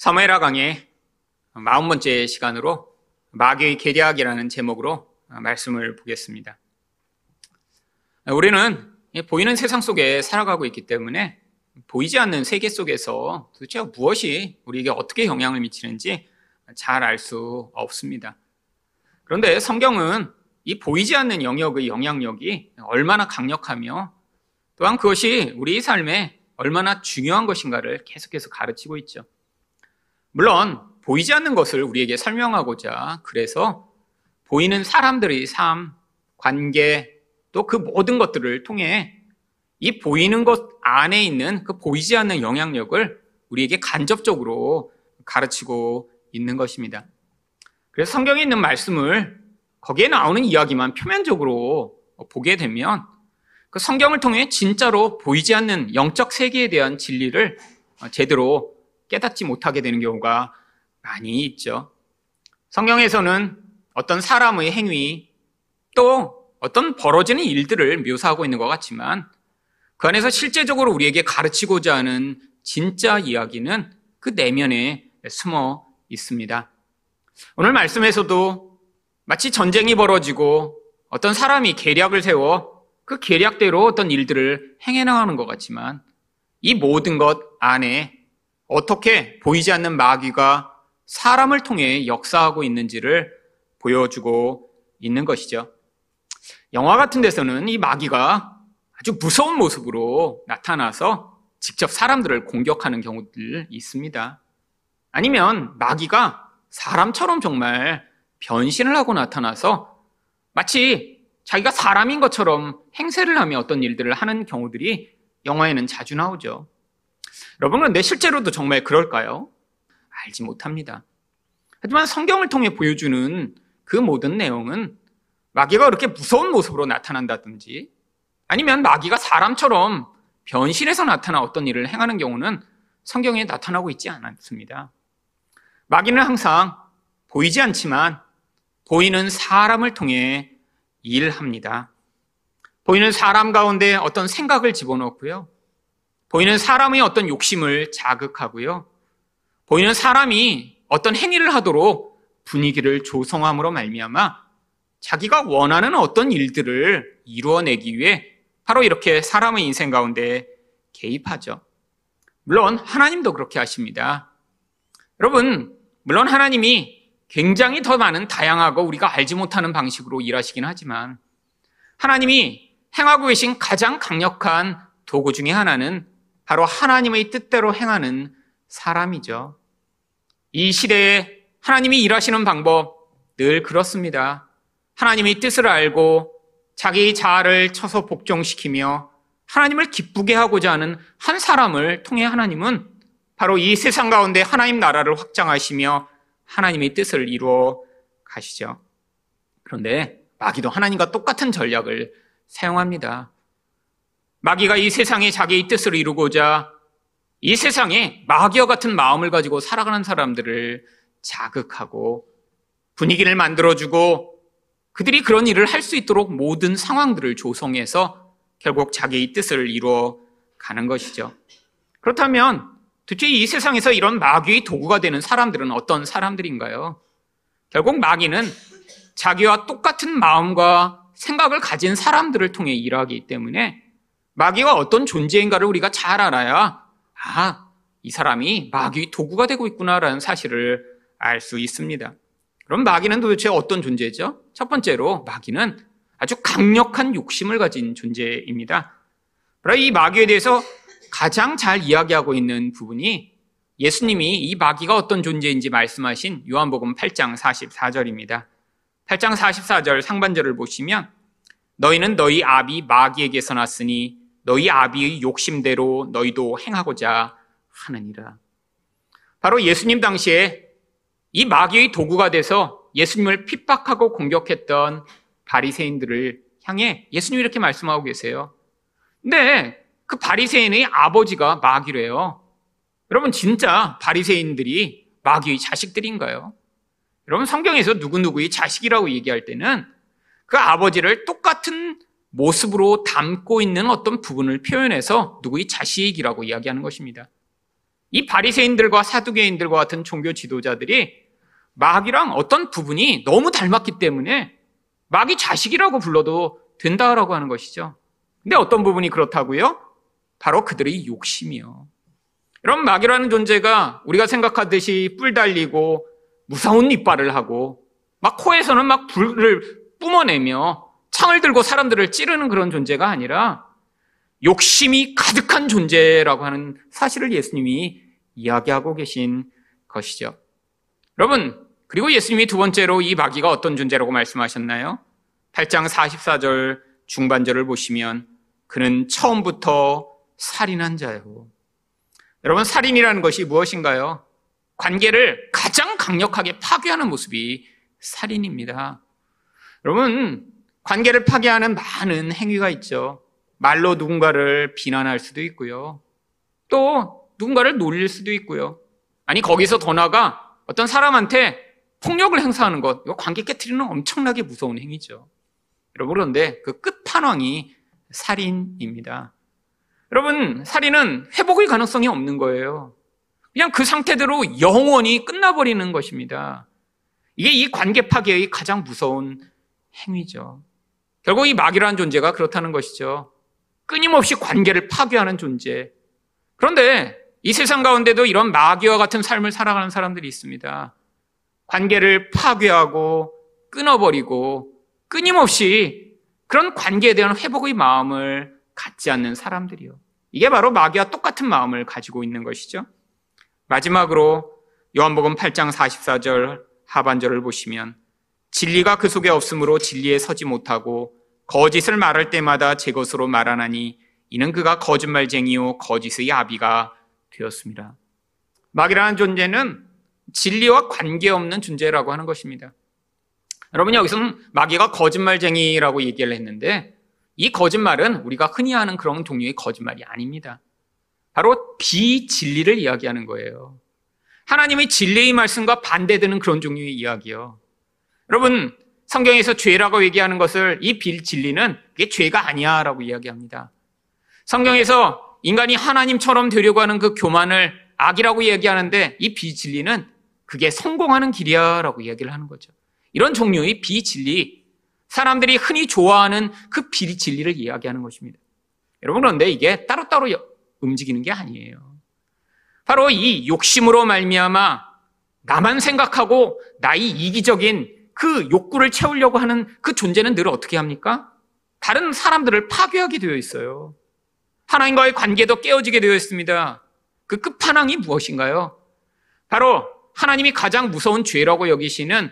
사무엘하 강의 마흔 번째 시간으로 마귀의 계략이라는 제목으로 말씀을 보겠습니다. 우리는 보이는 세상 속에 살아가고 있기 때문에 보이지 않는 세계 속에서 도대체 무엇이 우리에게 어떻게 영향을 미치는지 잘 알 수 없습니다. 그런데 성경은 이 보이지 않는 영역의 영향력이 얼마나 강력하며 또한 그것이 우리 삶에 얼마나 중요한 것인가를 계속해서 가르치고 있죠. 물론 보이지 않는 것을 우리에게 설명하고자 그래서 보이는 사람들의 삶, 관계, 또 그 모든 것들을 통해 이 보이는 것 안에 있는 그 보이지 않는 영향력을 우리에게 간접적으로 가르치고 있는 것입니다. 그래서 성경에 있는 말씀을 거기에 나오는 이야기만 표면적으로 보게 되면 그 성경을 통해 진짜로 보이지 않는 영적 세계에 대한 진리를 제대로 깨닫지 못하게 되는 경우가 많이 있죠. 성경에서는 어떤 사람의 행위 또 어떤 벌어지는 일들을 묘사하고 있는 것 같지만 그 안에서 실제적으로 우리에게 가르치고자 하는 진짜 이야기는 그 내면에 숨어 있습니다. 오늘 말씀에서도 마치 전쟁이 벌어지고 어떤 사람이 계략을 세워 그 계략대로 어떤 일들을 행해 나가는 것 같지만 이 모든 것 안에 어떻게 보이지 않는 마귀가 사람을 통해 역사하고 있는지를 보여주고 있는 것이죠. 영화 같은 데서는 이 마귀가 아주 무서운 모습으로 나타나서 직접 사람들을 공격하는 경우들 있습니다. 아니면 마귀가 사람처럼 정말 변신을 하고 나타나서 마치 자기가 사람인 것처럼 행세를 하며 어떤 일들을 하는 경우들이 영화에는 자주 나오죠. 여러분, 그런데 실제로도 정말 그럴까요? 알지 못합니다. 하지만 성경을 통해 보여주는 그 모든 내용은 마귀가 그렇게 무서운 모습으로 나타난다든지 아니면 마귀가 사람처럼 변신해서 나타나 어떤 일을 행하는 경우는 성경에 나타나고 있지 않습니다. 마귀는 항상 보이지 않지만 보이는 사람을 통해 일합니다. 보이는 사람 가운데 어떤 생각을 집어넣고요. 보이는 사람의 어떤 욕심을 자극하고요. 보이는 사람이 어떤 행위를 하도록 분위기를 조성함으로 말미암아 자기가 원하는 어떤 일들을 이루어내기 위해 바로 이렇게 사람의 인생 가운데 개입하죠. 물론 하나님도 그렇게 하십니다. 여러분, 물론 하나님이 굉장히 더 많은 다양하고 우리가 알지 못하는 방식으로 일하시긴 하지만 하나님이 행하고 계신 가장 강력한 도구 중의 하나는 바로 하나님의 뜻대로 행하는 사람이죠. 이 시대에 하나님이 일하시는 방법 늘 그렇습니다. 하나님의 뜻을 알고 자기 자아를 쳐서 복종시키며 하나님을 기쁘게 하고자 하는 한 사람을 통해 하나님은 바로 이 세상 가운데 하나님 나라를 확장하시며 하나님의 뜻을 이루어 가시죠. 그런데 마귀도 하나님과 똑같은 전략을 사용합니다. 마귀가 이 세상에 자기의 뜻을 이루고자 이 세상에 마귀와 같은 마음을 가지고 살아가는 사람들을 자극하고 분위기를 만들어주고 그들이 그런 일을 할 수 있도록 모든 상황들을 조성해서 결국 자기의 뜻을 이루어 가는 것이죠. 그렇다면 도대체 이 세상에서 이런 마귀의 도구가 되는 사람들은 어떤 사람들인가요? 결국 마귀는 자기와 똑같은 마음과 생각을 가진 사람들을 통해 일하기 때문에 마귀가 어떤 존재인가를 우리가 잘 알아야 아, 이 사람이 마귀 도구가 되고 있구나라는 사실을 알 수 있습니다. 그럼 마귀는 도대체 어떤 존재죠? 첫 번째로 마귀는 아주 강력한 욕심을 가진 존재입니다. 바로 이 마귀에 대해서 가장 잘 이야기하고 있는 부분이 예수님이 이 마귀가 어떤 존재인지 말씀하신 요한복음 8장 44절입니다. 8장 44절 상반절을 보시면 너희는 너희 아비 마귀에게서 났으니 너희 아비의 욕심대로 너희도 행하고자 하느니라. 바로 예수님 당시에 이 마귀의 도구가 돼서 예수님을 핍박하고 공격했던 바리새인들을 향해 예수님이 이렇게 말씀하고 계세요. 근데 그 바리새인의 아버지가 마귀래요. 여러분 진짜 바리새인들이 마귀의 자식들인가요? 여러분 성경에서 누구누구의 자식이라고 얘기할 때는 그 아버지를 똑같은 모습으로 담고 있는 어떤 부분을 표현해서 누구의 자식이라고 이야기하는 것입니다. 이 바리새인들과 사두개인들과 같은 종교 지도자들이 마귀랑 어떤 부분이 너무 닮았기 때문에 마귀 자식이라고 불러도 된다라고 하는 것이죠. 근데 어떤 부분이 그렇다고요? 바로 그들의 욕심이요. 이런 마귀라는 존재가 우리가 생각하듯이 뿔 달리고 무서운 이빨을 하고 막 코에서는 막 불을 뿜어내며 창을 들고 사람들을 찌르는 그런 존재가 아니라 욕심이 가득한 존재라고 하는 사실을 예수님이 이야기하고 계신 것이죠. 여러분, 그리고 예수님이 두 번째로 이 마귀가 어떤 존재라고 말씀하셨나요? 8장 44절 중반절을 보시면 그는 처음부터 살인한 자요. 여러분, 살인이라는 것이 무엇인가요? 관계를 가장 강력하게 파괴하는 모습이 살인입니다. 여러분, 관계를 파괴하는 많은 행위가 있죠. 말로 누군가를 비난할 수도 있고요. 또 누군가를 놀릴 수도 있고요. 아니, 거기서 더 나가 어떤 사람한테 폭력을 행사하는 것, 이거 관계 깨트리는 엄청나게 무서운 행위죠. 여러분, 그런데 그 끝판왕이 살인입니다. 여러분, 살인은 회복의 가능성이 없는 거예요. 그냥 그 상태대로 영원히 끝나버리는 것입니다. 이게 이 관계 파괴의 가장 무서운 행위죠. 결국 이 마귀라는 존재가 그렇다는 것이죠. 끊임없이 관계를 파괴하는 존재. 그런데 이 세상 가운데도 이런 마귀와 같은 삶을 살아가는 사람들이 있습니다. 관계를 파괴하고 끊어버리고 끊임없이 그런 관계에 대한 회복의 마음을 갖지 않는 사람들이요. 이게 바로 마귀와 똑같은 마음을 가지고 있는 것이죠. 마지막으로 요한복음 8장 44절 하반절을 보시면 진리가 그 속에 없으므로 진리에 서지 못하고 거짓을 말할 때마다 제 것으로 말하나니 이는 그가 거짓말쟁이요 거짓의 아비가 되었습니다. 마귀라는 존재는 진리와 관계없는 존재라고 하는 것입니다. 여러분 여기서는 마귀가 거짓말쟁이라고 얘기를 했는데 이 거짓말은 우리가 흔히 하는 그런 종류의 거짓말이 아닙니다. 바로 비진리를 이야기하는 거예요. 하나님의 진리의 말씀과 반대되는 그런 종류의 이야기요. 여러분 성경에서 죄라고 얘기하는 것을 이 빌 진리는 그게 죄가 아니야 라고 이야기합니다. 성경에서 인간이 하나님처럼 되려고 하는 그 교만을 악이라고 얘기하는데 이 비진리는 그게 성공하는 길이야 라고 이야기를 하는 거죠. 이런 종류의 비진리, 사람들이 흔히 좋아하는 그 비진리를 이야기하는 것입니다. 여러분 그런데 이게 따로따로 움직이는 게 아니에요. 바로 이 욕심으로 말미암아 나만 생각하고 나의 이기적인 그 욕구를 채우려고 하는 그 존재는 늘 어떻게 합니까? 다른 사람들을 파괴하게 되어 있어요. 하나님과의 관계도 깨어지게 되어 있습니다. 그 끝판왕이 무엇인가요? 바로 하나님이 가장 무서운 죄라고 여기시는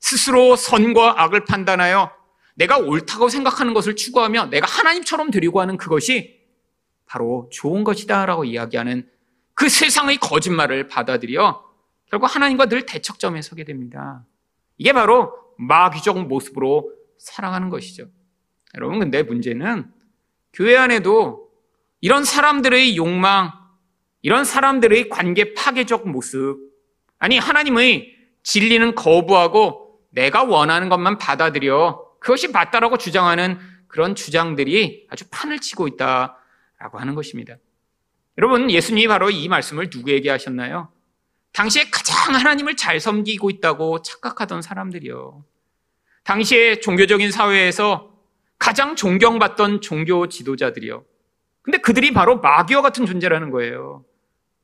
스스로 선과 악을 판단하여 내가 옳다고 생각하는 것을 추구하며 내가 하나님처럼 되려고 하는 그것이 바로 좋은 것이다라고 이야기하는 그 세상의 거짓말을 받아들여 결국 하나님과 늘 대척점에 서게 됩니다. 이게 바로 마귀적 모습으로 살아가는 것이죠. 여러분, 근데 문제는 교회 안에도 이런 사람들의 욕망, 이런 사람들의 관계 파괴적 모습, 아니, 하나님의 진리는 거부하고 내가 원하는 것만 받아들여 그것이 맞다라고 주장하는 그런 주장들이 아주 판을 치고 있다라고 하는 것입니다. 여러분, 예수님이 바로 이 말씀을 누구에게 하셨나요? 당시에 가장 하나님을 잘 섬기고 있다고 착각하던 사람들이요. 당시에 종교적인 사회에서 가장 존경받던 종교 지도자들이요. 근데 그들이 바로 마귀와 같은 존재라는 거예요.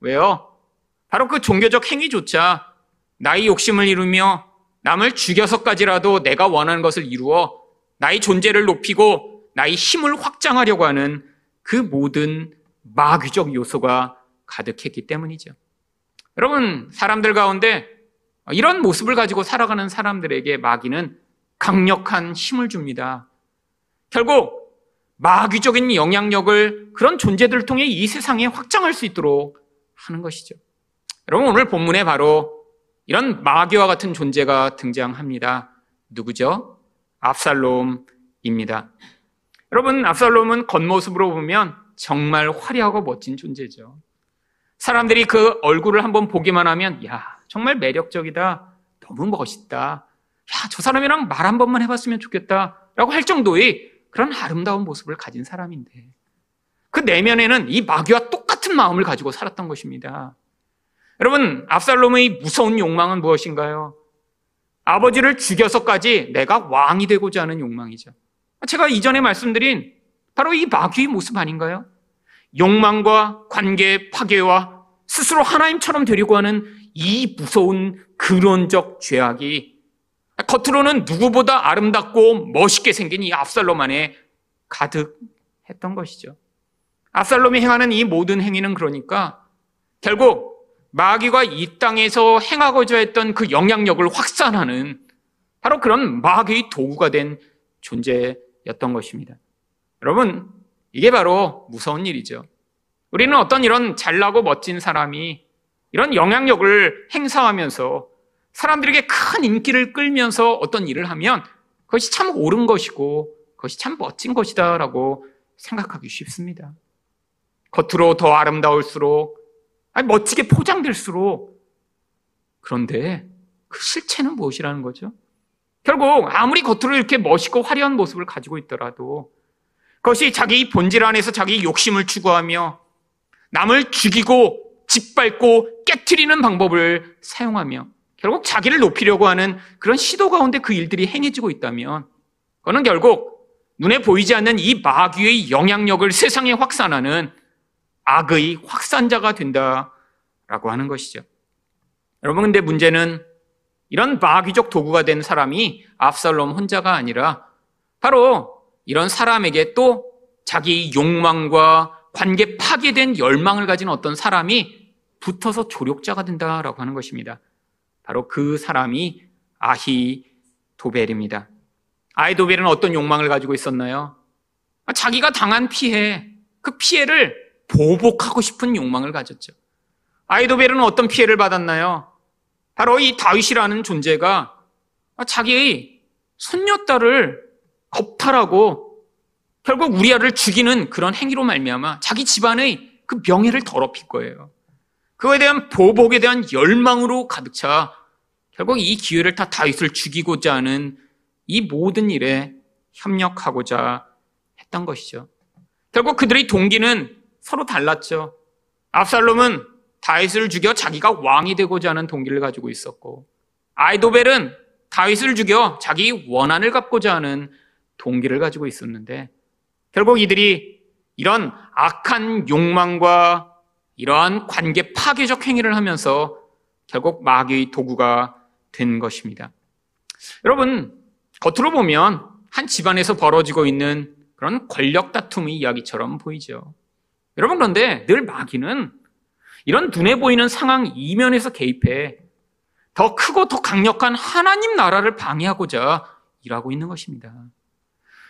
왜요? 바로 그 종교적 행위조차 나의 욕심을 이루며 남을 죽여서까지라도 내가 원하는 것을 이루어 나의 존재를 높이고 나의 힘을 확장하려고 하는 그 모든 마귀적 요소가 가득했기 때문이죠. 여러분, 사람들 가운데 이런 모습을 가지고 살아가는 사람들에게 마귀는 강력한 힘을 줍니다. 결국 마귀적인 영향력을 그런 존재들을 통해 이 세상에 확장할 수 있도록 하는 것이죠. 여러분, 오늘 본문에 바로 이런 마귀와 같은 존재가 등장합니다. 누구죠? 압살롬입니다. 여러분, 압살롬은 겉모습으로 보면 정말 화려하고 멋진 존재죠. 사람들이 그 얼굴을 한번 보기만 하면, 야, 정말 매력적이다. 너무 멋있다. 야, 저 사람이랑 말 한 번만 해봤으면 좋겠다. 라고 할 정도의 그런 아름다운 모습을 가진 사람인데, 그 내면에는 이 마귀와 똑같은 마음을 가지고 살았던 것입니다. 여러분, 압살롬의 무서운 욕망은 무엇인가요? 아버지를 죽여서까지 내가 왕이 되고자 하는 욕망이죠. 제가 이전에 말씀드린 바로 이 마귀의 모습 아닌가요? 욕망과 관계 파괴와 스스로 하나님처럼 되려고 하는 이 무서운 근원적 죄악이 겉으로는 누구보다 아름답고 멋있게 생긴 이 압살롬 안에 가득했던 것이죠. 압살롬이 행하는 이 모든 행위는 그러니까 결국 마귀가 이 땅에서 행하고자 했던 그 영향력을 확산하는 바로 그런 마귀의 도구가 된 존재였던 것입니다. 여러분, 이게 바로 무서운 일이죠. 우리는 어떤 이런 잘나고 멋진 사람이 이런 영향력을 행사하면서 사람들에게 큰 인기를 끌면서 어떤 일을 하면 그것이 참 옳은 것이고 그것이 참 멋진 것이다라고 생각하기 쉽습니다. 겉으로 더 아름다울수록 아니, 멋지게 포장될수록 그런데 그 실체는 무엇이라는 거죠? 결국 아무리 겉으로 이렇게 멋있고 화려한 모습을 가지고 있더라도 그것이 자기 본질 안에서 자기 욕심을 추구하며 남을 죽이고 짓밟고 깨뜨리는 방법을 사용하며 결국 자기를 높이려고 하는 그런 시도 가운데 그 일들이 행해지고 있다면 그거는 결국 눈에 보이지 않는 이 마귀의 영향력을 세상에 확산하는 악의 확산자가 된다라고 하는 것이죠. 여러분, 근데 문제는 이런 마귀적 도구가 된 사람이 압살롬 혼자가 아니라 바로 이런 사람에게 또 자기 욕망과 관계 파괴된 열망을 가진 어떤 사람이 붙어서 조력자가 된다라고 하는 것입니다. 바로 그 사람이 아히도벨입니다. 아히도벨은 어떤 욕망을 가지고 있었나요? 자기가 당한 피해, 그 피해를 보복하고 싶은 욕망을 가졌죠. 아이도벨은 어떤 피해를 받았나요? 바로 이 다윗이라는 존재가 자기의 손녀딸을 겁탈하고 결국 우리아를 죽이는 그런 행위로 말미암아 자기 집안의 그 명예를 더럽힐 거예요. 그거에 대한 보복에 대한 열망으로 가득 차 결국 이 기회를 다 다윗을 죽이고자 하는 이 모든 일에 협력하고자 했던 것이죠. 결국 그들의 동기는 서로 달랐죠. 압살롬은 다윗을 죽여 자기가 왕이 되고자 하는 동기를 가지고 있었고 아이도벨은 다윗을 죽여 자기 원한을 갚고자 하는 동기를 가지고 있었는데 결국 이들이 이런 악한 욕망과 이러한 관계 파괴적 행위를 하면서 결국 마귀의 도구가 된 것입니다. 여러분, 겉으로 보면 한 집안에서 벌어지고 있는 그런 권력 다툼의 이야기처럼 보이죠. 여러분 그런데 늘 마귀는 이런 눈에 보이는 상황 이면에서 개입해 더 크고 더 강력한 하나님 나라를 방해하고자 일하고 있는 것입니다.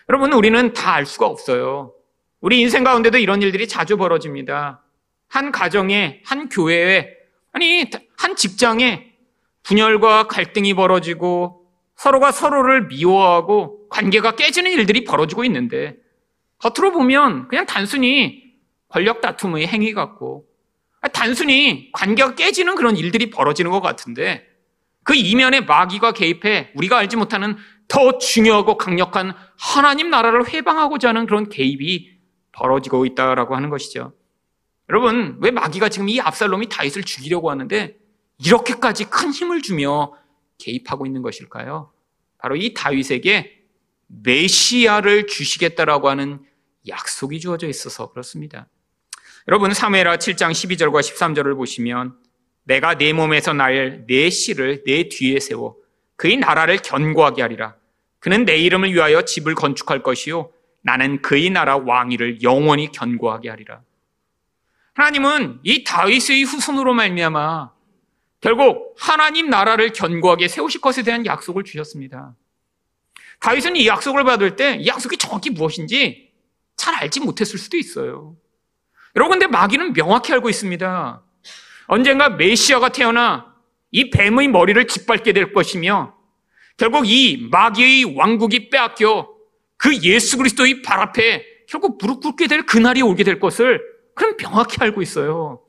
여러분 우리는 다 알 수가 없어요. 우리 인생 가운데도 이런 일들이 자주 벌어집니다. 한 가정에, 한 교회에, 아니, 한 직장에 분열과 갈등이 벌어지고 서로가 서로를 미워하고 관계가 깨지는 일들이 벌어지고 있는데 겉으로 보면 그냥 단순히 권력 다툼의 행위 같고 단순히 관계가 깨지는 그런 일들이 벌어지는 것 같은데 그 이면에 마귀가 개입해 우리가 알지 못하는 더 중요하고 강력한 하나님 나라를 회방하고자 하는 그런 개입이 벌어지고 있다라고 하는 것이죠. 여러분, 왜 마귀가 지금 이 압살롬이 다윗을 죽이려고 하는데 이렇게까지 큰 힘을 주며 개입하고 있는 것일까요? 바로 이 다윗에게 메시아를 주시겠다라고 하는 약속이 주어져 있어서 그렇습니다. 여러분 사무엘하 7장 12절과 13절을 보시면 내가 내 몸에서 날 내 씨를 내 뒤에 세워 그의 나라를 견고하게 하리라. 그는 내 이름을 위하여 집을 건축할 것이요 나는 그의 나라 왕위를 영원히 견고하게 하리라. 하나님은 이 다윗의 후손으로 말미암아 결국 하나님 나라를 견고하게 세우실 것에 대한 약속을 주셨습니다. 다윗은 이 약속을 받을 때 이 약속이 정확히 무엇인지 잘 알지 못했을 수도 있어요. 여러분, 근데 마귀는 명확히 알고 있습니다. 언젠가 메시아가 태어나 이 뱀의 머리를 짓밟게 될 것이며 결국 이 마귀의 왕국이 빼앗겨 그 예수 그리스도의 발 앞에 결국 무릎 꿇게 될 그날이 오게 될 것을 그럼 명확히 알고 있어요.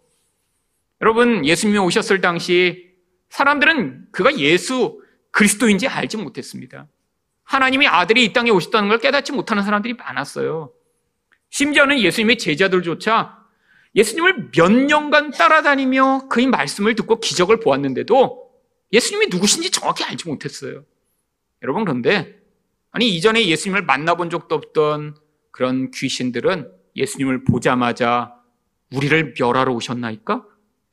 여러분, 예수님이 오셨을 당시 사람들은 그가 예수 그리스도인지 알지 못했습니다. 하나님이 아들이 이 땅에 오셨다는 걸 깨닫지 못하는 사람들이 많았어요. 심지어는 예수님의 제자들조차 예수님을 몇 년간 따라다니며 그의 말씀을 듣고 기적을 보았는데도 예수님이 누구신지 정확히 알지 못했어요. 여러분, 그런데, 아니, 이전에 예수님을 만나본 적도 없던 그런 귀신들은 예수님을 보자마자 우리를 멸하러 오셨나이까?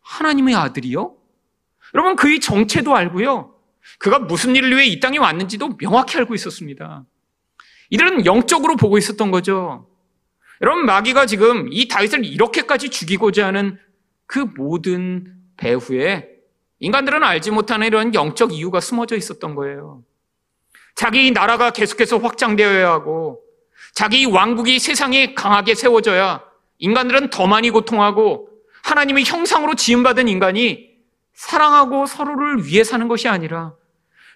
하나님의 아들이요? 여러분, 그의 정체도 알고요. 그가 무슨 일을 위해 이 땅에 왔는지도 명확히 알고 있었습니다. 이들은 영적으로 보고 있었던 거죠. 여러분, 마귀가 지금 이 다윗을 이렇게까지 죽이고자 하는 그 모든 배후에 인간들은 알지 못하는 이런 영적 이유가 숨어져 있었던 거예요. 자기 나라가 계속해서 확장되어야 하고, 자기 왕국이 세상에 강하게 세워져야 인간들은 더 많이 고통하고, 하나님의 형상으로 지음받은 인간이 사랑하고 서로를 위해 사는 것이 아니라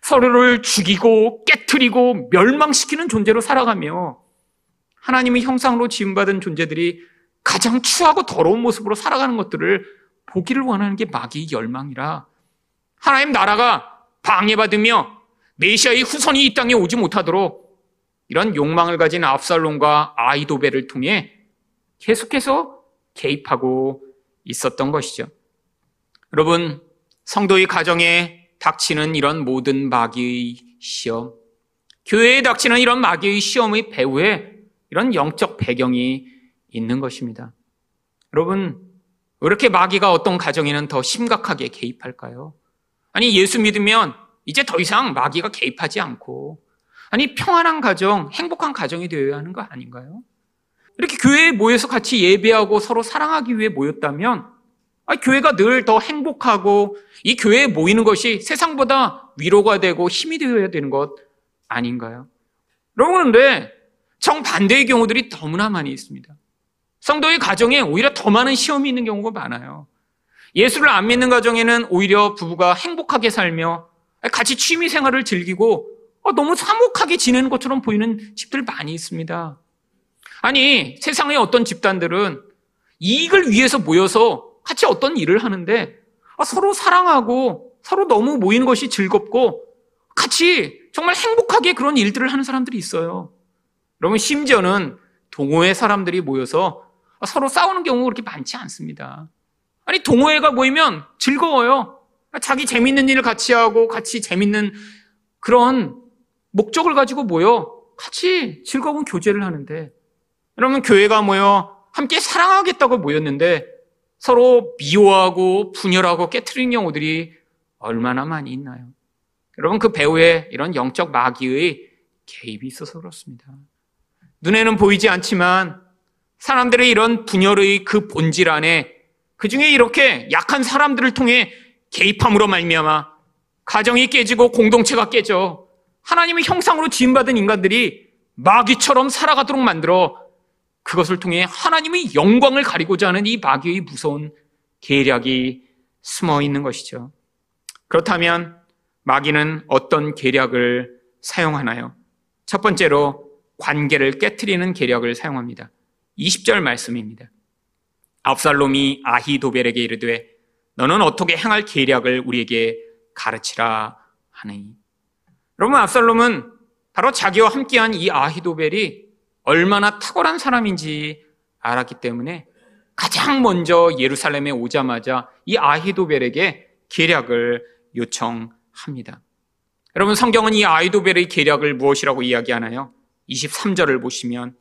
서로를 죽이고 깨뜨리고 멸망시키는 존재로 살아가며 하나님의 형상으로 지음받은 존재들이 가장 추하고 더러운 모습으로 살아가는 것들을 보기를 원하는 게 마귀의 열망이라 하나님 나라가 방해받으며 메시아의 후손이 이 땅에 오지 못하도록 이런 욕망을 가진 압살롬과 아이도벨을 통해 계속해서 개입하고 있었던 것이죠. 여러분, 성도의 가정에 닥치는 이런 모든 마귀의 시험, 교회에 닥치는 이런 마귀의 시험의 배후에 이런 영적 배경이 있는 것입니다. 여러분, 왜 이렇게 마귀가 어떤 가정에는 더 심각하게 개입할까요? 아니, 예수 믿으면 이제 더 이상 마귀가 개입하지 않고, 아니, 평안한 가정, 행복한 가정이 되어야 하는 거 아닌가요? 이렇게 교회에 모여서 같이 예배하고 서로 사랑하기 위해 모였다면, 아니, 교회가 늘 더 행복하고 이 교회에 모이는 것이 세상보다 위로가 되고 힘이 되어야 되는 것 아닌가요? 여러분, 그런데 정반대의 경우들이 너무나 많이 있습니다. 성도의 가정에 오히려 더 많은 시험이 있는 경우가 많아요. 예수를 안 믿는 가정에는 오히려 부부가 행복하게 살며 같이 취미 생활을 즐기고 어, 너무 사목하게 지내는 것처럼 보이는 집들 많이 있습니다. 아니, 세상의 어떤 집단들은 이익을 위해서 모여서 같이 어떤 일을 하는데 아, 서로 사랑하고 서로 너무 모이는 것이 즐겁고 같이 정말 행복하게 그런 일들을 하는 사람들이 있어요. 여러분 심지어는 동호회 사람들이 모여서 서로 싸우는 경우가 그렇게 많지 않습니다. 아니 동호회가 모이면 즐거워요. 자기 재밌는 일을 같이 하고 같이 재밌는 그런 목적을 가지고 모여 같이 즐거운 교제를 하는데 여러분 교회가 모여 함께 사랑하겠다고 모였는데 서로 미워하고 분열하고 깨트리는 경우들이 얼마나 많이 있나요? 여러분 그 배후에 이런 영적 마귀의 개입이 있어서 그렇습니다. 눈에는 보이지 않지만 사람들의 이런 분열의 그 본질 안에 그 중에 이렇게 약한 사람들을 통해 개입함으로 말미암아 가정이 깨지고 공동체가 깨져 하나님의 형상으로 지음받은 인간들이 마귀처럼 살아가도록 만들어 그것을 통해 하나님의 영광을 가리고자 하는 이 마귀의 무서운 계략이 숨어 있는 것이죠. 그렇다면 마귀는 어떤 계략을 사용하나요? 첫 번째로 관계를 깨뜨리는 계략을 사용합니다. 20절 말씀입니다. 압살롬이 아히도벨에게 이르되 너는 어떻게 행할 계략을 우리에게 가르치라 하느니. 여러분 압살롬은 바로 자기와 함께한 이 아히도벨이 얼마나 탁월한 사람인지 알았기 때문에 가장 먼저 예루살렘에 오자마자 이 아히도벨에게 계략을 요청합니다. 여러분 성경은 이 아히도벨의 계략을 무엇이라고 이야기하나요? 23절을 보시면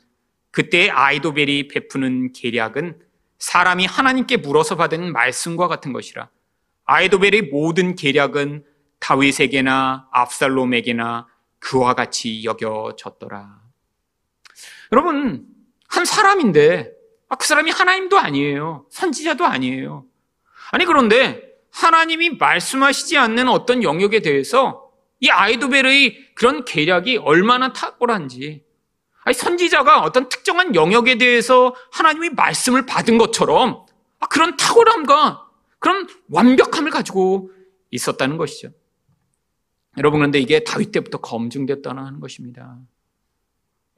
그때 아이도벨이 베푸는 계략은 사람이 하나님께 물어서 받은 말씀과 같은 것이라. 아이도벨의 모든 계략은 다윗에게나 압살롬에게나 그와 같이 여겨졌더라. 여러분, 한 사람인데, 아, 그 사람이 하나님도 아니에요. 선지자도 아니에요. 아니, 그런데 하나님이 말씀하시지 않는 어떤 영역에 대해서 이 아이도벨의 그런 계략이 얼마나 탁월한지, 아니, 선지자가 어떤 특정한 영역에 대해서 하나님의 말씀을 받은 것처럼 아, 그런 탁월함과 그런 완벽함을 가지고 있었다는 것이죠. 여러분, 그런데 이게 다윗 때부터 검증됐다는 것입니다.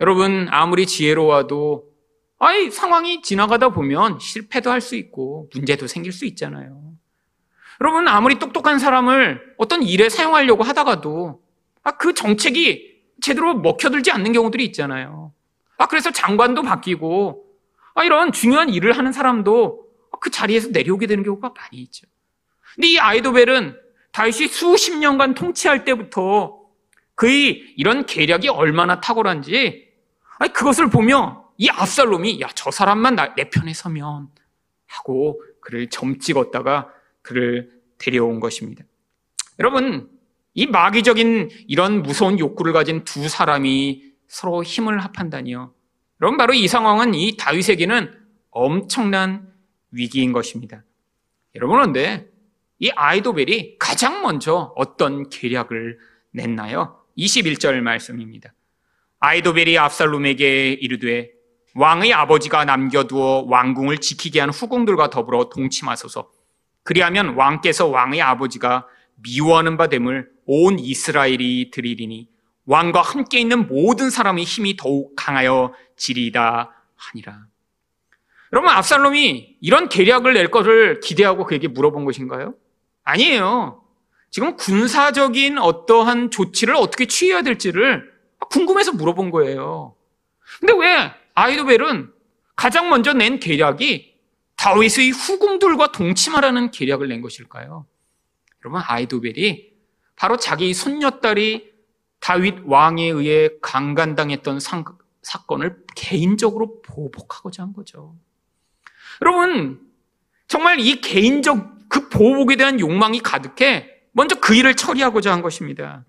여러분, 아무리 지혜로워도, 아이, 상황이 지나가다 보면 실패도 할 수 있고, 문제도 생길 수 있잖아요. 여러분, 아무리 똑똑한 사람을 어떤 일에 사용하려고 하다가도, 아, 그 정책이 제대로 먹혀들지 않는 경우들이 있잖아요. 아, 그래서 장관도 바뀌고, 아, 이런 중요한 일을 하는 사람도, 그 자리에서 내려오게 되는 경우가 많이 있죠. 근데 이 아이도벨은 다윗이 수십 년간 통치할 때부터 그의 이런 계략이 얼마나 탁월한지 아니 그것을 보며 이 압살롬이 야 저 사람만 나, 내 편에 서면 하고 그를 점 찍었다가 그를 데려온 것입니다. 여러분 이 마귀적인 이런 무서운 욕구를 가진 두 사람이 서로 힘을 합한다니요. 여러분 바로 이 상황은 이 다윗에게는 엄청난 위기인 것입니다. 여러분 그런데 이 아이도벨이 가장 먼저 어떤 계략을 냈나요? 21절 말씀입니다. 아이도벨이 압살롬에게 이르되 왕의 아버지가 남겨두어 왕궁을 지키게 한 후궁들과 더불어 동침하소서. 그리하면 왕께서 왕의 아버지가 미워하는 바 됨을 온 이스라엘이 들이리니 왕과 함께 있는 모든 사람의 힘이 더욱 강하여 지리다 하니라. 여러분 압살롬이 이런 계략을 낼 것을 기대하고 그에게 물어본 것인가요? 아니에요. 지금 군사적인 어떠한 조치를 어떻게 취해야 될지를 궁금해서 물어본 거예요. 근데 왜 아이도벨은 가장 먼저 낸 계략이 다윗의 후궁들과 동침하라는 계략을 낸 것일까요? 여러분 아이도벨이 바로 자기 손녀딸이 다윗 왕에 의해 강간당했던 상, 사건을 개인적으로 보복하고자 한 거죠. 여러분 정말 이 개인적 그 보복에 대한 욕망이 가득해 먼저 그 일을 처리하고자 한 것입니다.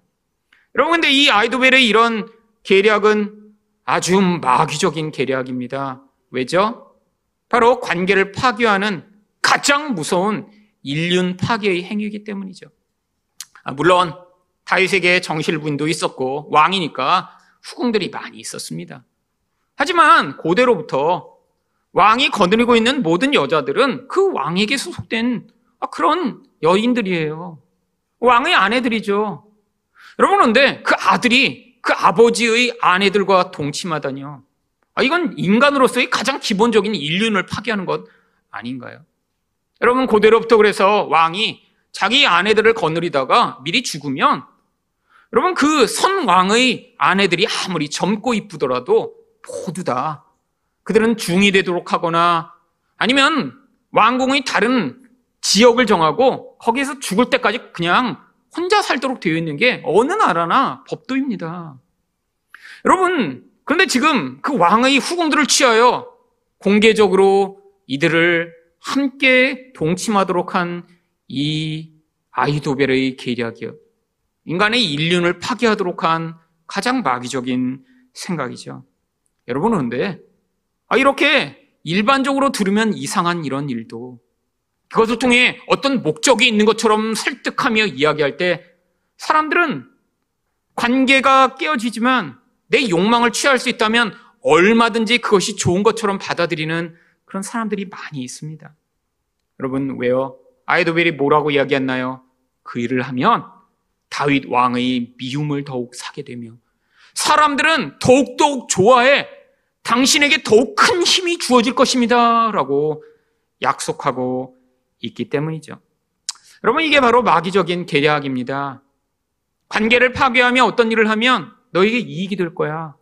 여러분 근데 이 아이도벨의 이런 계략은 아주 마귀적인 계략입니다. 왜죠? 바로 관계를 파괴하는 가장 무서운 인륜 파괴의 행위이기 때문이죠. 아, 물론 다윗에게 정실분도 있었고 왕이니까 후궁들이 많이 있었습니다. 하지만 고대로부터 왕이 거느리고 있는 모든 여자들은 그 왕에게 소속된 그런 여인들이에요. 왕의 아내들이죠. 여러분, 그런데 그 아들이 그 아버지의 아내들과 동침하다니요. 아, 이건 인간으로서의 가장 기본적인 인륜을 파괴하는 것 아닌가요? 여러분, 고대로부터 그래서 왕이 자기 아내들을 거느리다가 미리 죽으면 여러분, 그 선왕의 아내들이 아무리 젊고 이쁘더라도 모두 다 그들은 중이 되도록 하거나 아니면 왕궁의 다른 지역을 정하고 거기에서 죽을 때까지 그냥 혼자 살도록 되어 있는 게 어느 나라나 법도입니다. 여러분, 그런데 지금 그 왕의 후궁들을 취하여 공개적으로 이들을 함께 동침하도록 한 이 아이도벨의 계략이요. 인간의 인륜을 파괴하도록 한 가장 마귀적인 생각이죠. 여러분, 그런데 아, 이렇게 일반적으로 들으면 이상한 이런 일도 그것을 통해 어떤 목적이 있는 것처럼 설득하며 이야기할 때 사람들은 관계가 깨어지지만 내 욕망을 취할 수 있다면 얼마든지 그것이 좋은 것처럼 받아들이는 그런 사람들이 많이 있습니다. 여러분, 왜요? 아이도벨이 뭐라고 이야기했나요? 그 일을 하면 다윗 왕의 미움을 더욱 사게 되며 사람들은 더욱더욱 좋아해 당신에게 더욱 큰 힘이 주어질 것입니다. 라고 약속하고 있기 때문이죠. 여러분, 이게 바로 마귀적인 계략입니다. 관계를 파괴하며 어떤 일을 하면 너에게 이익이 될 거야.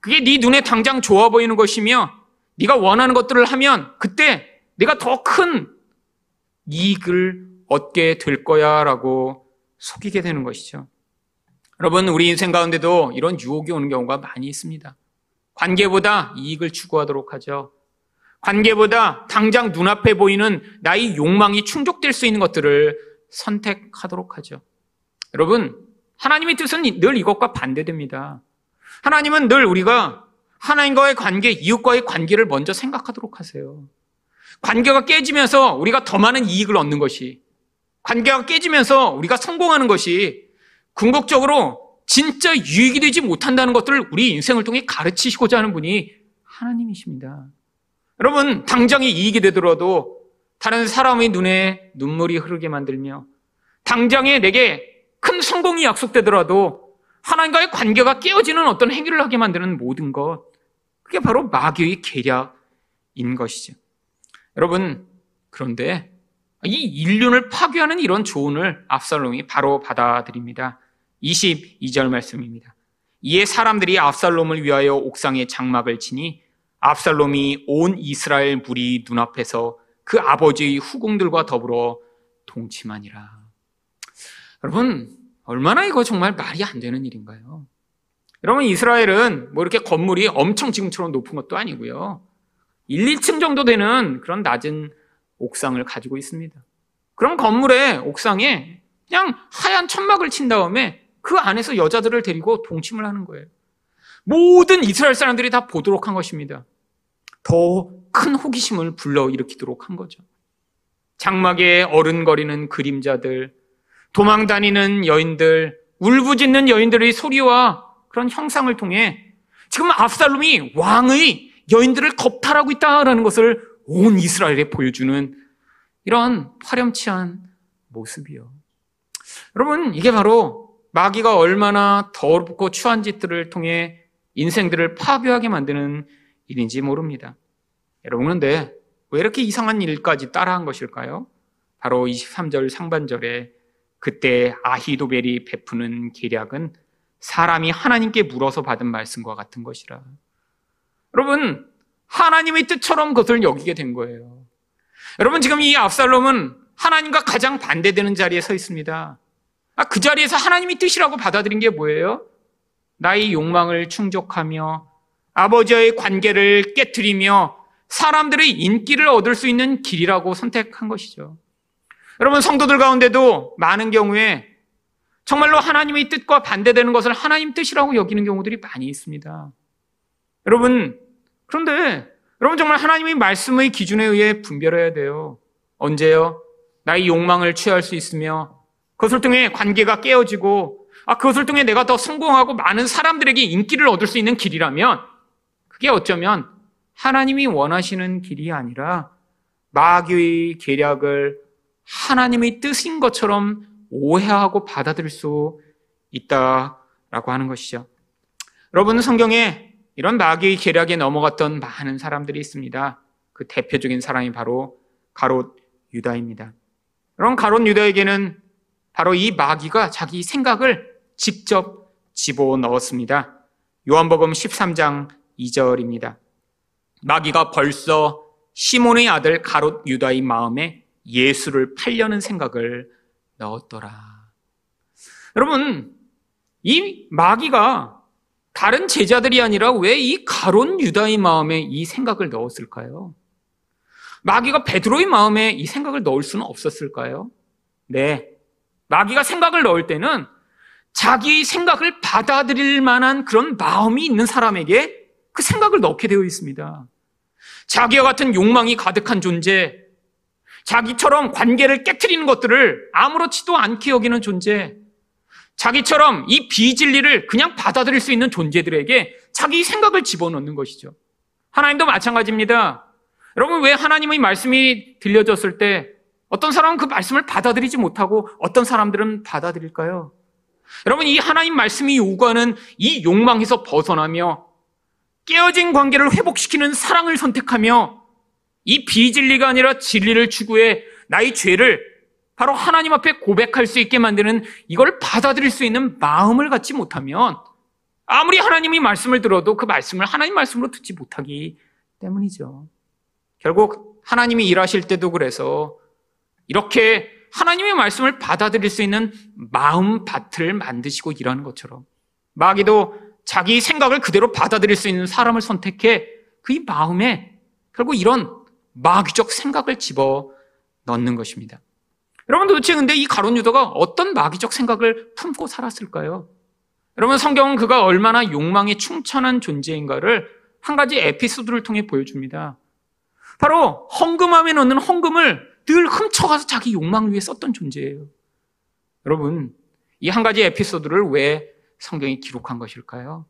그게 네 눈에 당장 좋아 보이는 것이며 네가 원하는 것들을 하면 그때 네가 더 큰 이익을 얻게 될 거야라고 속이게 되는 것이죠. 여러분, 우리 인생 가운데도 이런 유혹이 오는 경우가 많이 있습니다. 관계보다 이익을 추구하도록 하죠. 관계보다 당장 눈앞에 보이는 나의 욕망이 충족될 수 있는 것들을 선택하도록 하죠. 여러분, 하나님의 뜻은 늘 이것과 반대됩니다. 하나님은 늘 우리가 하나님과의 관계, 이웃과의 관계를 먼저 생각하도록 하세요. 관계가 깨지면서 우리가 더 많은 이익을 얻는 것이, 관계가 깨지면서 우리가 성공하는 것이 궁극적으로 진짜 유익이 되지 못한다는 것들을 우리 인생을 통해 가르치시고자 하는 분이 하나님이십니다. 여러분, 당장의 이익이 되더라도 다른 사람의 눈에 눈물이 흐르게 만들며 당장에 내게 큰 성공이 약속되더라도 하나님과의 관계가 깨어지는 어떤 행위를 하게 만드는 모든 것, 그게 바로 마귀의 계략인 것이죠. 여러분, 그런데 이 인륜을 파괴하는 이런 조언을 압살롬이 바로 받아들입니다. 22절 말씀입니다. 이에 사람들이 압살롬을 위하여 옥상에 장막을 치니 압살롬이 온 이스라엘 무리 눈앞에서 그 아버지의 후궁들과 더불어 동침하니라. 여러분, 얼마나 이거 정말 말이 안 되는 일인가요? 여러분, 이스라엘은 뭐 이렇게 건물이 엄청 지금처럼 높은 것도 아니고요. 1, 2층 정도 되는 그런 낮은 옥상을 가지고 있습니다. 그런 건물의 옥상에 그냥 하얀 천막을 친 다음에 그 안에서 여자들을 데리고 동침을 하는 거예요. 모든 이스라엘 사람들이 다 보도록 한 것입니다. 더 큰 호기심을 불러일으키도록 한 거죠. 장막에 어른거리는 그림자들, 도망 다니는 여인들, 울부짖는 여인들의 소리와 그런 형상을 통해 지금 압살롬이 왕의 여인들을 겁탈하고 있다라는 것을 온 이스라엘에 보여주는 이런 파렴치한 모습이요. 여러분, 이게 바로 마귀가 얼마나 더럽고 추한 짓들을 통해 인생들을 파괴하게 만드는 일인지 모릅니다. 여러분, 그런데 왜 이렇게 이상한 일까지 따라한 것일까요? 바로 23절 상반절에 그때 아히도벨이 베푸는 계략은 사람이 하나님께 물어서 받은 말씀과 같은 것이라. 여러분, 하나님의 뜻처럼 그것을 여기게 된 거예요. 여러분, 지금 이 압살롬은 하나님과 가장 반대되는 자리에 서 있습니다. 아, 그 자리에서 하나님의 뜻이라고 받아들인 게 뭐예요? 나의 욕망을 충족하며 아버지의 관계를 깨뜨리며 사람들의 인기를 얻을 수 있는 길이라고 선택한 것이죠. 여러분, 성도들 가운데도 많은 경우에 정말로 하나님의 뜻과 반대되는 것을 하나님 뜻이라고 여기는 경우들이 많이 있습니다. 여러분, 그런데 여러분 정말 하나님의 말씀의 기준에 의해 분별해야 돼요. 언제요? 나의 욕망을 취할 수 있으며 그것을 통해 관계가 깨어지고 아, 그것을 통해 내가 더 성공하고 많은 사람들에게 인기를 얻을 수 있는 길이라면 그게 어쩌면 하나님이 원하시는 길이 아니라 마귀의 계략을 하나님의 뜻인 것처럼 오해하고 받아들일 수 있다라고 하는 것이죠. 여러분 성경에 이런 마귀의 계략에 넘어갔던 많은 사람들이 있습니다. 그 대표적인 사람이 바로 가롯 유다입니다. 그런 가롯 유다에게는 바로 이 마귀가 자기 생각을 직접 집어 넣었습니다. 요한복음 13장 2절입니다. 마귀가 벌써 시몬의 아들 가롯 유다의 마음에 예수를 팔려는 생각을 넣었더라. 여러분, 이 마귀가 다른 제자들이 아니라 왜 이 가론 유다의 마음에 이 생각을 넣었을까요? 마귀가 베드로의 마음에 이 생각을 넣을 수는 없었을까요? 네. 마귀가 생각을 넣을 때는 자기 생각을 받아들일 만한 그런 마음이 있는 사람에게 그 생각을 넣게 되어 있습니다. 자기와 같은 욕망이 가득한 존재, 자기처럼 관계를 깨뜨리는 것들을 아무렇지도 않게 여기는 존재, 자기처럼 이 비진리를 그냥 받아들일 수 있는 존재들에게 자기 생각을 집어넣는 것이죠. 하나님도 마찬가지입니다. 여러분, 왜 하나님의 말씀이 들려졌을 때 어떤 사람은 그 말씀을 받아들이지 못하고 어떤 사람들은 받아들일까요? 여러분, 이 하나님 말씀이 요구하는 이 욕망에서 벗어나며 깨어진 관계를 회복시키는 사랑을 선택하며 이 비진리가 아니라 진리를 추구해 나의 죄를 바로 하나님 앞에 고백할 수 있게 만드는 이걸 받아들일 수 있는 마음을 갖지 못하면 아무리 하나님이 말씀을 들어도 그 말씀을 하나님 말씀으로 듣지 못하기 때문이죠. 결국 하나님이 일하실 때도 그래서 이렇게 하나님의 말씀을 받아들일 수 있는 마음 밭을 만드시고 일하는 것처럼 마귀도 자기 생각을 그대로 받아들일 수 있는 사람을 선택해 그 마음에 결국 이런 마귀적 생각을 집어 넣는 것입니다. 여러분 도대체 근데 이 가론 유다가 어떤 마귀적 생각을 품고 살았을까요? 여러분 성경은 그가 얼마나 욕망에 충천한 존재인가를 한 가지 에피소드를 통해 보여줍니다. 바로 헝금함에 넣는 헝금을 늘 훔쳐가서 자기 욕망을 위해 썼던 존재예요. 여러분, 이 한 가지 에피소드를 왜 성경이 기록한 것일까요?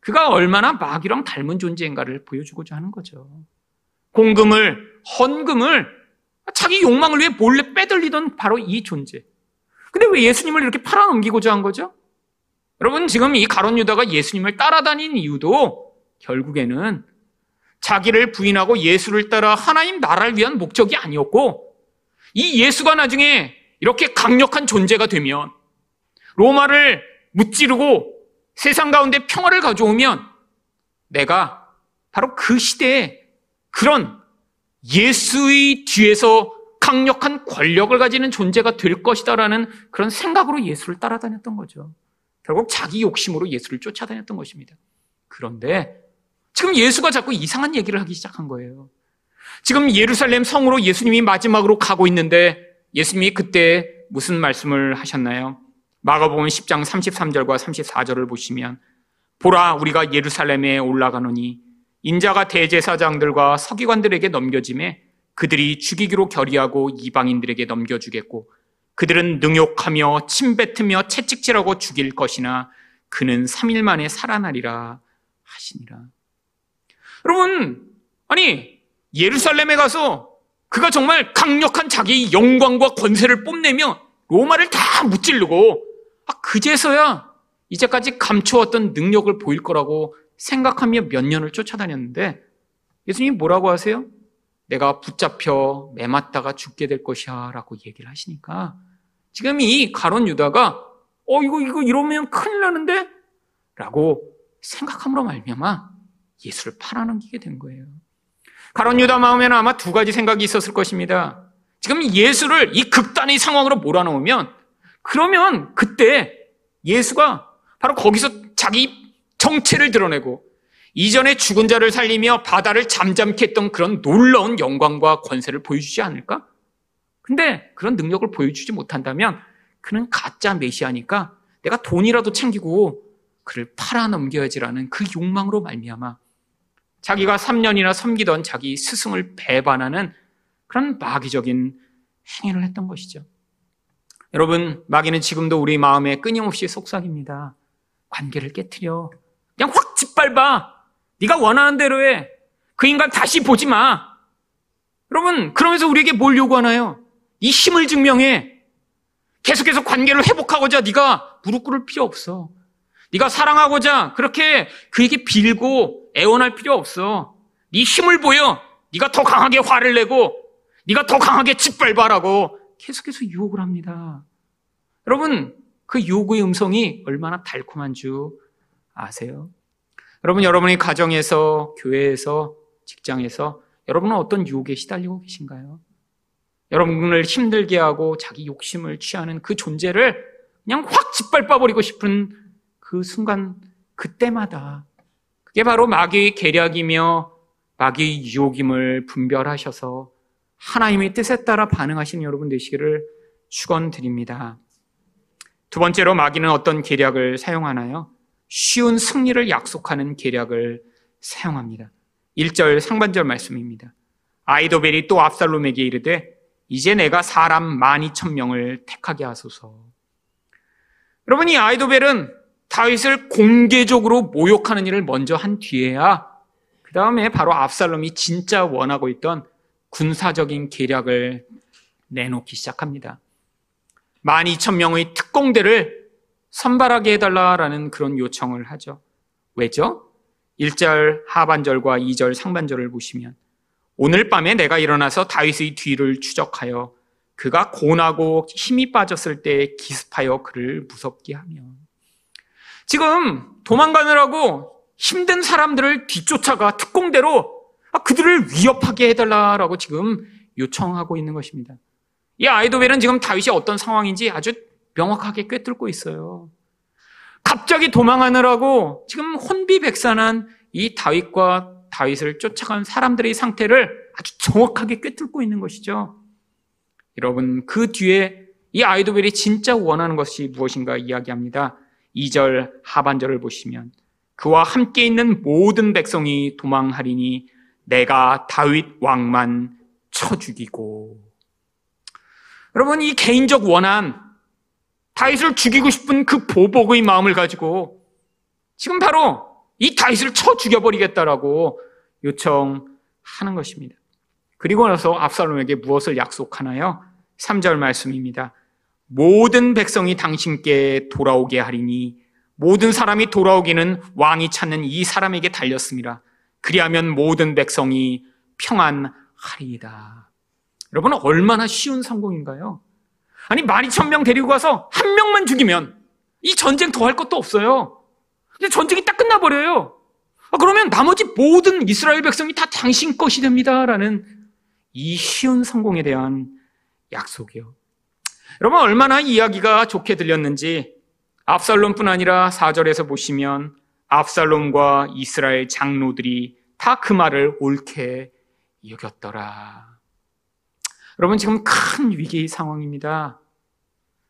그가 얼마나 마귀랑 닮은 존재인가를 보여주고자 하는 거죠. 공금을, 헌금을 자기 욕망을 위해 몰래 빼돌리던 바로 이 존재. 근데 왜 예수님을 이렇게 팔아넘기고자 한 거죠? 여러분, 지금 이 가론 유다가 예수님을 따라다닌 이유도 결국에는 자기를 부인하고 예수를 따라 하나님 나라를 위한 목적이 아니었고, 이 예수가 나중에 이렇게 강력한 존재가 되면, 로마를 무찌르고 세상 가운데 평화를 가져오면, 내가 바로 그 시대에 그런 예수의 뒤에서 강력한 권력을 가지는 존재가 될 것이다라는 그런 생각으로 예수를 따라다녔던 거죠. 결국 자기 욕심으로 예수를 쫓아다녔던 것입니다. 그런데 지금 예수가 자꾸 이상한 얘기를 하기 시작한 거예요. 지금 예루살렘 성으로 예수님이 마지막으로 가고 있는데 예수님이 그때 무슨 말씀을 하셨나요? 마가복음 10장 33절과 34절을 보시면 보라 우리가 예루살렘에 올라가노니 인자가 대제사장들과 서기관들에게 넘겨짐에 그들이 죽이기로 결의하고 이방인들에게 넘겨주겠고 그들은 능욕하며 침뱉으며 채찍질하고 죽일 것이나 그는 3일 만에 살아나리라 하시니라. 여러분, 아니, 예루살렘에 가서 그가 정말 강력한 자기 영광과 권세를 뽐내며 로마를 다 무찌르고 아, 그제서야 이제까지 감추었던 능력을 보일 거라고 생각하며 몇 년을 쫓아다녔는데 예수님이 뭐라고 하세요? 내가 붙잡혀 매맞다가 죽게 될 것이야 라고 얘기를 하시니까 지금 이 가론 유다가 어 이거 이거 이러면 큰일 나는데 라고 생각함으로 말미암아 예수를 팔아넘기게 된 거예요. 가론 유다 마음에는 아마 두 가지 생각이 있었을 것입니다. 지금 예수를 이 극단의 상황으로 몰아넣으면 그러면 그때 예수가 바로 거기서 자기 정체를 드러내고 이전에 죽은 자를 살리며 바다를 잠잠케 했던 그런 놀라운 영광과 권세를 보여주지 않을까? 근데 그런 능력을 보여주지 못한다면 그는 가짜 메시아니까 내가 돈이라도 챙기고 그를 팔아넘겨야지라는 그 욕망으로 말미암아 자기가 3년이나 섬기던 자기 스승을 배반하는 그런 마귀적인 행위를 했던 것이죠. 여러분, 마귀는 지금도 우리 마음에 끊임없이 속삭입니다. 관계를 깨뜨려. 그냥 확 짓밟아. 네가 원하는 대로 해. 그 인간 다시 보지 마. 여러분, 그러면서 우리에게 뭘 요구하나요? 이 힘을 증명해. 계속해서 관계를 회복하고자 네가 무릎 꿇을 필요 없어. 네가 사랑하고자 그렇게 그에게 빌고 애원할 필요 없어. 네 힘을 보여. 네가 더 강하게 화를 내고 네가 더 강하게 짓밟아라고 계속해서 유혹을 합니다. 여러분, 그 요구의 음성이 얼마나 달콤한 줄 아세요? 여러분, 여러분이 가정에서, 교회에서, 직장에서 여러분은 어떤 유혹에 시달리고 계신가요? 여러분을 힘들게 하고 자기 욕심을 취하는 그 존재를 그냥 확 짓밟아버리고 싶은 그 순간, 그때마다 그게 바로 마귀의 계략이며 마귀의 유혹임을 분별하셔서 하나님의 뜻에 따라 반응하시는 여러분 되시기를 축원드립니다. 두 번째로 마귀는 어떤 계략을 사용하나요? 쉬운 승리를 약속하는 계략을 사용합니다. 1절 상반절 말씀입니다. 아이도벨이 또 압살롬에게 이르되 이제 내가 사람 만 이천 명을 택하게 하소서. 여러분 이 아이도벨은 다윗을 공개적으로 모욕하는 일을 먼저 한 뒤에야 그 다음에 바로 압살롬이 진짜 원하고 있던 군사적인 계략을 내놓기 시작합니다. 12,000명의 특공대를 선발하게 해달라라는 그런 요청을 하죠. 왜죠? 1절 하반절과 2절 상반절을 보시면 오늘 밤에 내가 일어나서 다윗의 뒤를 추적하여 그가 고나고 힘이 빠졌을 때 기습하여 그를 무섭게 하며 지금 도망가느라고 힘든 사람들을 뒤쫓아가 특공대로 그들을 위협하게 해달라라고 지금 요청하고 있는 것입니다. 이 아이도벨은 지금 다윗이 어떤 상황인지 아주 명확하게 꿰뚫고 있어요. 갑자기 도망하느라고 지금 혼비백산한 이 다윗과 다윗을 쫓아간 사람들의 상태를 아주 정확하게 꿰뚫고 있는 것이죠. 여러분, 그 뒤에 이 아이도벨이 진짜 원하는 것이 무엇인가 이야기합니다. 2절 하반절을 보시면 그와 함께 있는 모든 백성이 도망하리니 내가 다윗 왕만 쳐 죽이고 여러분 이 개인적 원한 다윗을 죽이고 싶은 그 보복의 마음을 가지고 지금 바로 이 다윗을 쳐 죽여버리겠다라고 요청하는 것입니다. 그리고 나서 압살롬에게 무엇을 약속하나요? 3절 말씀입니다. 모든 백성이 당신께 돌아오게 하리니 모든 사람이 돌아오기는 왕이 찾는 이 사람에게 달렸습니다. 그리하면 모든 백성이 평안하리이다. 여러분 얼마나 쉬운 성공인가요? 아니 12,000명 데리고 가서 한 명만 죽이면 이 전쟁 더 할 것도 없어요. 근데 전쟁이 딱 끝나버려요. 아, 그러면 나머지 모든 이스라엘 백성이 다 당신 것이 됩니다라는 이 쉬운 성공에 대한 약속이요. 여러분 얼마나 이야기가 좋게 들렸는지 압살롬뿐 아니라 4절에서 보시면 압살롬과 이스라엘 장로들이 다 그 말을 옳게 여겼더라. 여러분 지금 큰 위기 상황입니다.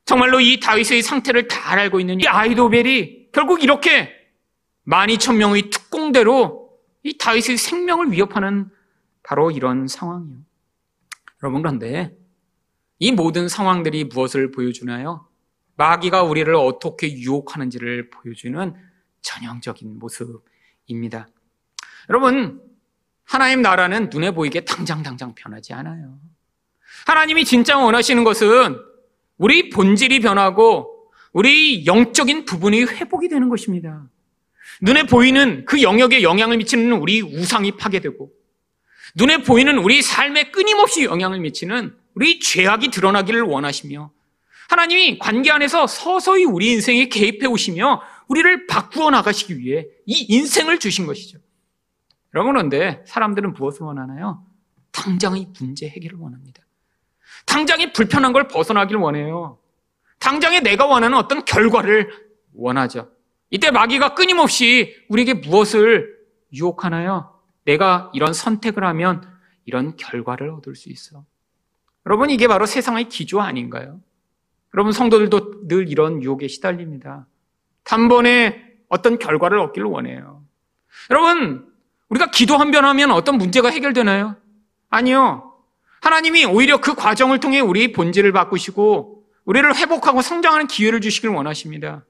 정말로 이 다윗의 상태를 다 알고 있는 이 아이도벨이 결국 이렇게 12,000명의 특공대로 이 다윗의 생명을 위협하는 바로 이런 상황이요. 여러분 그런데 이 모든 상황들이 무엇을 보여주나요? 마귀가 우리를 어떻게 유혹하는지를 보여주는 전형적인 모습입니다. 여러분, 하나님 나라는 눈에 보이게 당장 당장 변하지 않아요. 하나님이 진짜 원하시는 것은 우리 본질이 변하고 우리 영적인 부분이 회복이 되는 것입니다. 눈에 보이는 그 영역에 영향을 미치는 우리 우상이 파괴되고 눈에 보이는 우리 삶에 끊임없이 영향을 미치는 우리 죄악이 드러나기를 원하시며 하나님이 관계 안에서 서서히 우리 인생에 개입해 오시며 우리를 바꾸어 나가시기 위해 이 인생을 주신 것이죠. 여러분 그런데 사람들은 무엇을 원하나요? 당장의 문제 해결을 원합니다. 당장에 불편한 걸 벗어나기를 원해요. 당장에 내가 원하는 어떤 결과를 원하죠. 이때 마귀가 끊임없이 우리에게 무엇을 유혹하나요? 내가 이런 선택을 하면 이런 결과를 얻을 수 있어. 여러분, 이게 바로 세상의 기조 아닌가요? 여러분, 성도들도 늘 이런 유혹에 시달립니다. 단번에 어떤 결과를 얻기를 원해요. 여러분, 우리가 기도 한 번 하면 어떤 문제가 해결되나요? 아니요. 하나님이 오히려 그 과정을 통해 우리 본질을 바꾸시고 우리를 회복하고 성장하는 기회를 주시길 원하십니다.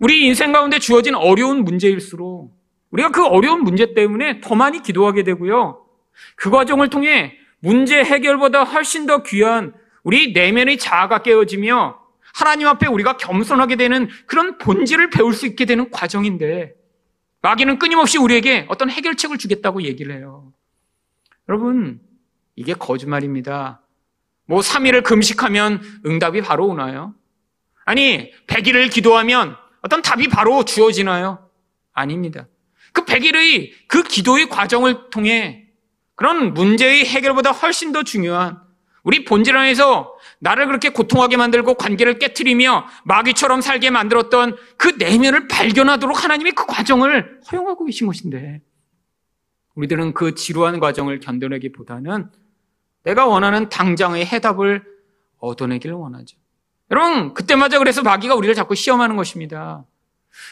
우리 인생 가운데 주어진 어려운 문제일수록 우리가 그 어려운 문제 때문에 더 많이 기도하게 되고요. 그 과정을 통해 문제 해결보다 훨씬 더 귀한 우리 내면의 자아가 깨어지며 하나님 앞에 우리가 겸손하게 되는 그런 본질을 배울 수 있게 되는 과정인데 마귀는 끊임없이 우리에게 어떤 해결책을 주겠다고 얘기를 해요. 여러분, 이게 거짓말입니다. 뭐 3일을 금식하면 응답이 바로 오나요? 아니, 100일을 기도하면 어떤 답이 바로 주어지나요? 아닙니다. 그 100일의 그 기도의 과정을 통해 그런 문제의 해결보다 훨씬 더 중요한 우리 본질 안에서 나를 그렇게 고통하게 만들고 관계를 깨뜨리며 마귀처럼 살게 만들었던 그 내면을 발견하도록 하나님이 그 과정을 허용하고 계신 것인데 우리들은 그 지루한 과정을 견뎌내기보다는 내가 원하는 당장의 해답을 얻어내기를 원하죠. 여러분, 그때마다 그래서 마귀가 우리를 자꾸 시험하는 것입니다.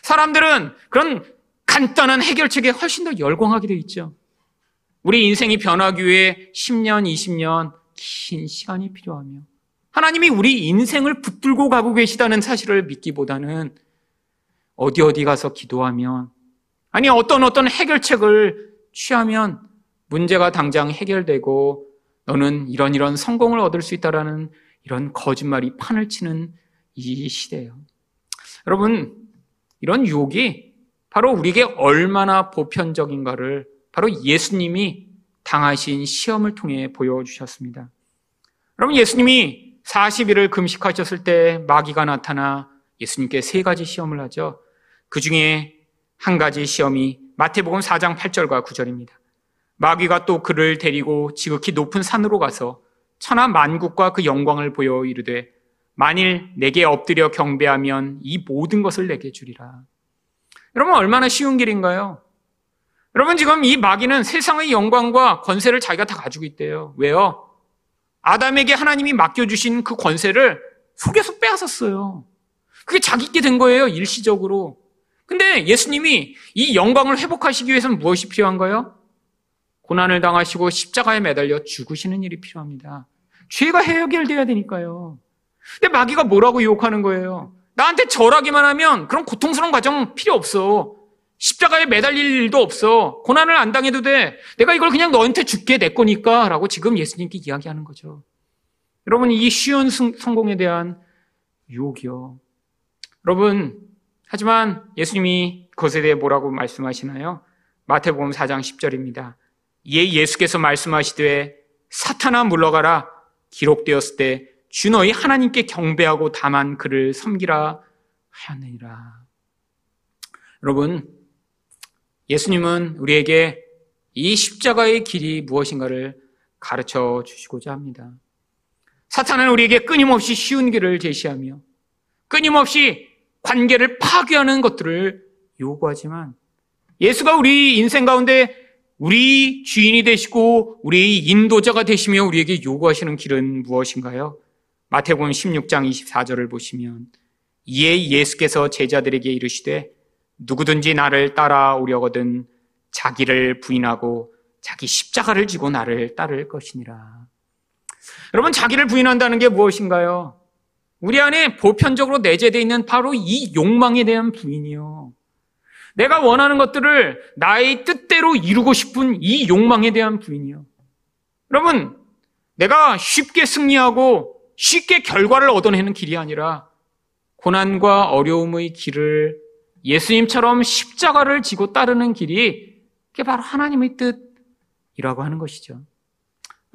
사람들은 그런 간단한 해결책에 훨씬 더 열광하게 되어 있죠. 우리 인생이 변하기 위해 10년, 20년 긴 시간이 필요하며 하나님이 우리 인생을 붙들고 가고 계시다는 사실을 믿기보다는 어디 어디 가서 기도하면 아니 어떤 어떤 해결책을 취하면 문제가 당장 해결되고 너는 이런 이런 성공을 얻을 수 있다라는 이런 거짓말이 판을 치는 이 시대예요. 여러분 이런 유혹이 바로 우리에게 얼마나 보편적인가를 바로 예수님이 당하신 시험을 통해 보여주셨습니다. 여러분, 예수님이 40일을 금식하셨을 때 마귀가 나타나 예수님께 세 가지 시험을 하죠. 그 중에 한 가지 시험이 마태복음 4장 8절과 9절입니다. 마귀가 또 그를 데리고 지극히 높은 산으로 가서 천하 만국과 그 영광을 보여 이르되 만일 내게 엎드려 경배하면 이 모든 것을 내게 주리라. 여러분 얼마나 쉬운 길인가요? 여러분 지금 이 마귀는 세상의 영광과 권세를 자기가 다 가지고 있대요. 왜요? 아담에게 하나님이 맡겨주신 그 권세를 속에서 빼앗았어요. 그게 자기께 된 거예요, 일시적으로. 근데 예수님이 이 영광을 회복하시기 위해서는 무엇이 필요한가요? 고난을 당하시고 십자가에 매달려 죽으시는 일이 필요합니다. 죄가 해결돼야 되니까요. 근데 마귀가 뭐라고 유혹하는 거예요? 나한테 절하기만 하면 그런 고통스러운 과정 필요 없어. 십자가에 매달릴 일도 없어. 고난을 안 당해도 돼. 내가 이걸 그냥 너한테 줄게 내 거니까. 라고 지금 예수님께 이야기하는 거죠. 여러분, 이 쉬운 성공에 대한 유혹이요. 여러분, 하지만 예수님이 그것에 대해 뭐라고 말씀하시나요? 마태복음 4장 10절입니다. 이에 예수께서 말씀하시되 사탄아 물러가라 기록되었을 때 주 너희 하나님께 경배하고 다만 그를 섬기라 하였느니라. 여러분, 예수님은 우리에게 이 십자가의 길이 무엇인가를 가르쳐 주시고자 합니다. 사탄은 우리에게 끊임없이 쉬운 길을 제시하며 끊임없이 관계를 파괴하는 것들을 요구하지만 예수가 우리 인생 가운데 우리 주인이 되시고 우리 인도자가 되시며 우리에게 요구하시는 길은 무엇인가요? 마태복음 16장 24절을 보시면 이에 예수께서 제자들에게 이르시되 누구든지 나를 따라오려거든 자기를 부인하고 자기 십자가를 지고 나를 따를 것이니라. 여러분 자기를 부인한다는 게 무엇인가요? 우리 안에 보편적으로 내재되어 있는 바로 이 욕망에 대한 부인이요. 내가 원하는 것들을 나의 뜻대로 이루고 싶은 이 욕망에 대한 부인이요. 여러분, 내가 쉽게 승리하고 쉽게 결과를 얻어내는 길이 아니라 고난과 어려움의 길을 예수님처럼 십자가를 지고 따르는 길이 그게 바로 하나님의 뜻이라고 하는 것이죠.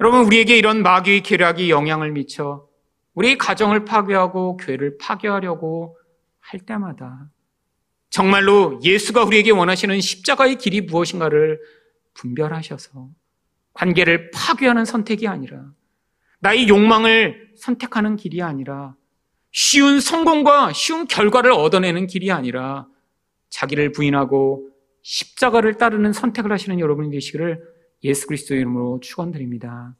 여러분, 우리에게 이런 마귀의 계략이 영향을 미쳐 우리 가정을 파괴하고 교회를 파괴하려고 할 때마다 정말로 예수가 우리에게 원하시는 십자가의 길이 무엇인가를 분별하셔서 관계를 파괴하는 선택이 아니라 나의 욕망을 선택하는 길이 아니라 쉬운 성공과 쉬운 결과를 얻어내는 길이 아니라 자기를 부인하고 십자가를 따르는 선택을 하시는 여러분이 되시기를 예수 그리스도의 이름으로 축원드립니다.